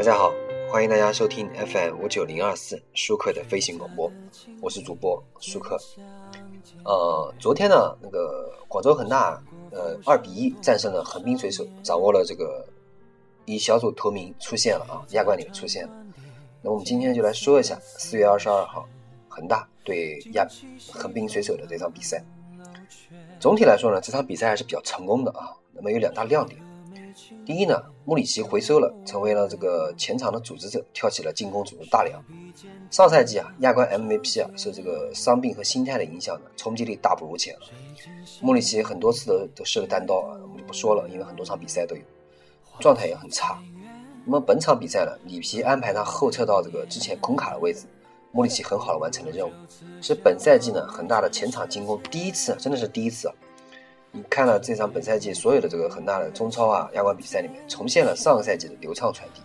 大家好，欢迎大家收听 FM 五九零二四舒克的飞行广播，我是主播舒克。呃，昨天呢，那个广州恒大呃二比一战胜了横滨水手，掌握了这个以小组头名出现了啊，亚冠里面出现了。那我们今天就来说一下四月二十二号恒大对亚横滨水手的这场比赛。总体来说呢，这场比赛还是比较成功的啊。那么有两大亮点。第一呢，穆里奇回收了，成为了这个前场的组织者，挑起了进攻组的大梁。上赛季啊，亚冠 MVP 啊，受这个伤病和心态的影响呢，冲击力大不如前了。穆里奇很多次都都射了单刀啊，我们就不说了，因为很多场比赛都有，状态也很差。那么本场比赛呢，里皮安排他后撤到这个之前孔卡的位置，穆里奇很好的完成了任务，是本赛季呢恒大的前场进攻第一次，真的是第一次啊。你看了这场本赛季所有的这个恒大的中超啊亚冠比赛里面，重现了上个赛季的流畅传递。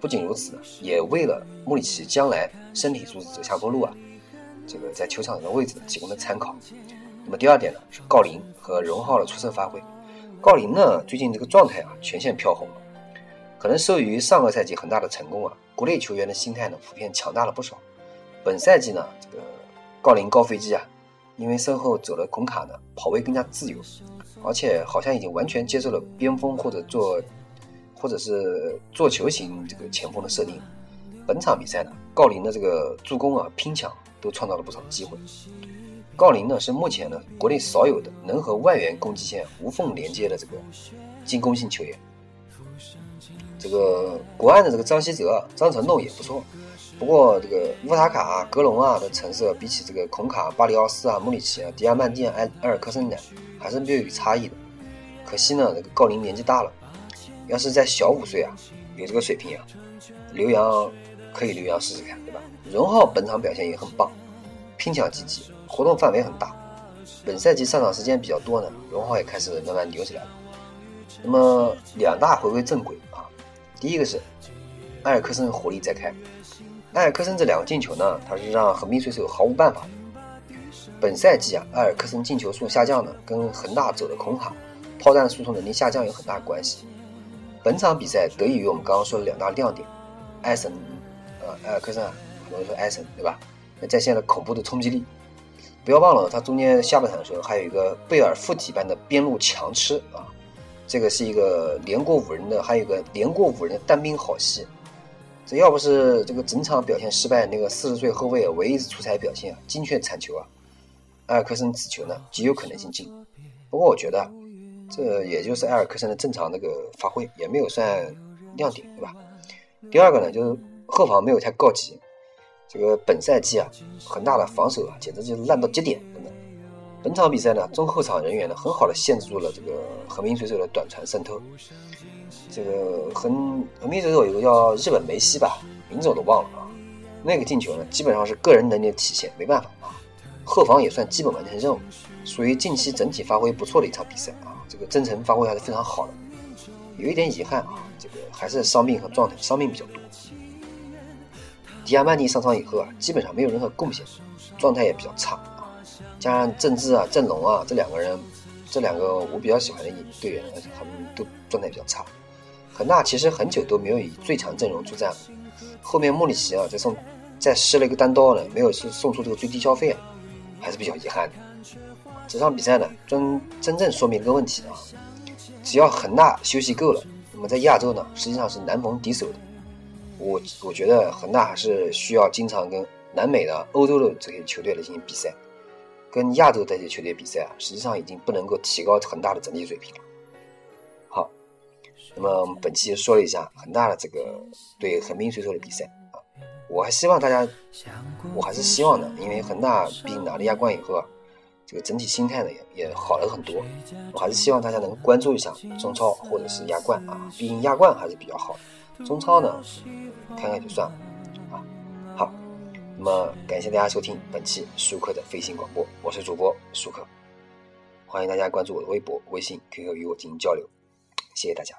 不仅如此，也为了穆里奇将来身体素质走下坡路啊，这个在球场上的位置呢提供了参考。那么第二点呢，是郜林和荣浩的出色发挥。郜林呢，最近这个状态啊，全线飘红。可能受益于上个赛季恒大的成功啊，国内球员的心态呢，普遍强大了不少。本赛季呢，这个郜林高飞机啊。因为身后走了孔卡呢，跑位更加自由，而且好像已经完全接受了边锋或者做，或者是做球型这个前锋的设定。本场比赛呢，郜林的这个助攻啊、拼抢都创造了不少机会。郜林呢是目前呢国内少有的能和外援攻击线无缝连接的这个进攻性球员。这个国安的这个张稀哲、张成栋也不错。不过，这个乌塔卡、格隆啊的成色，比起这个孔卡、巴里奥斯啊、穆里奇啊、迪亚曼蒂、埃埃尔克森呢，还是略有差异的。可惜呢，这个郜林年纪大了，要是在小五岁啊，有这个水平啊，留洋可以留洋试试看，对吧？荣浩本场表现也很棒，拼抢积极，活动范围很大。本赛季上场时间比较多呢，荣浩也开始慢慢牛起来了。那么两大回归正轨，第一个是埃尔克森火力再开。埃尔克森这两个进球呢，他是让横滨水手毫无办法。本赛季啊，埃尔克森进球数下降呢，跟恒大走的孔卡炮弹输出能力下降有很大关系。本场比赛得益于我们刚刚说的两大亮点，埃森，呃，埃尔克森啊，很多人说埃森，对吧？那在线了恐怖的冲击力。不要忘了，他中间下半场的时候还有一个贝尔附体般的边路强吃啊，这个是一个连过五人的，还有一个连过五人的单兵好戏。这要不是这个整场表现失败，那个四十岁后卫唯一出彩表现啊，精确铲球啊，埃尔克森此球呢极有可能性进。不过我觉得这也就是埃尔克森的正常那个发挥，也没有算亮点，对吧？第二个呢，就是后防没有太告急。这个本赛季啊，恒大的防守啊，简直就是烂到极点，本场比赛呢，中后场人员呢，很好的限制住了这个横滨水手的短传渗透。这个横横滨水手有个叫日本梅西吧，名字我都忘了啊。那个进球呢，基本上是个人能力的体现，没办法啊。后防也算基本完成任务，属于近期整体发挥不错的一场比赛啊。这个真诚发挥还是非常好的，有一点遗憾啊，这个还是伤病和状态，伤病比较多。迪亚曼蒂上场以后啊，基本上没有任何贡献，状态也比较差。加上郑智啊、郑龙啊这两个人，这两个我比较喜欢的队员，他们都状态比较差。恒大其实很久都没有以最强阵容出战了，后面穆里奇啊再送再施了一个单刀呢，没有送送出这个最低消费啊，还是比较遗憾的。这场比赛呢，真真正说明一个问题啊，只要恒大休息够了，那么在亚洲呢实际上是难逢敌手的。我我觉得恒大还是需要经常跟南美的、欧洲的这些球队来进行比赛，跟亚洲这些球队比赛啊，实际上已经不能够提高恒大的整体水平了。好那么我们本期说了一下恒大的这个对横滨水手的比赛啊，我还希望大家，我还是希望呢，因为恒大毕竟拿了亚冠以后啊，这个整体心态呢也也好了很多，我还是希望大家能关注一下中超或者是亚冠啊，毕竟亚冠还是比较好的，中超呢看看就算了。那么感谢大家收听本期舒克的飞行广播，我是主播舒克，欢迎大家关注我的微博、微信、QQ 与我进行交流，谢谢大家。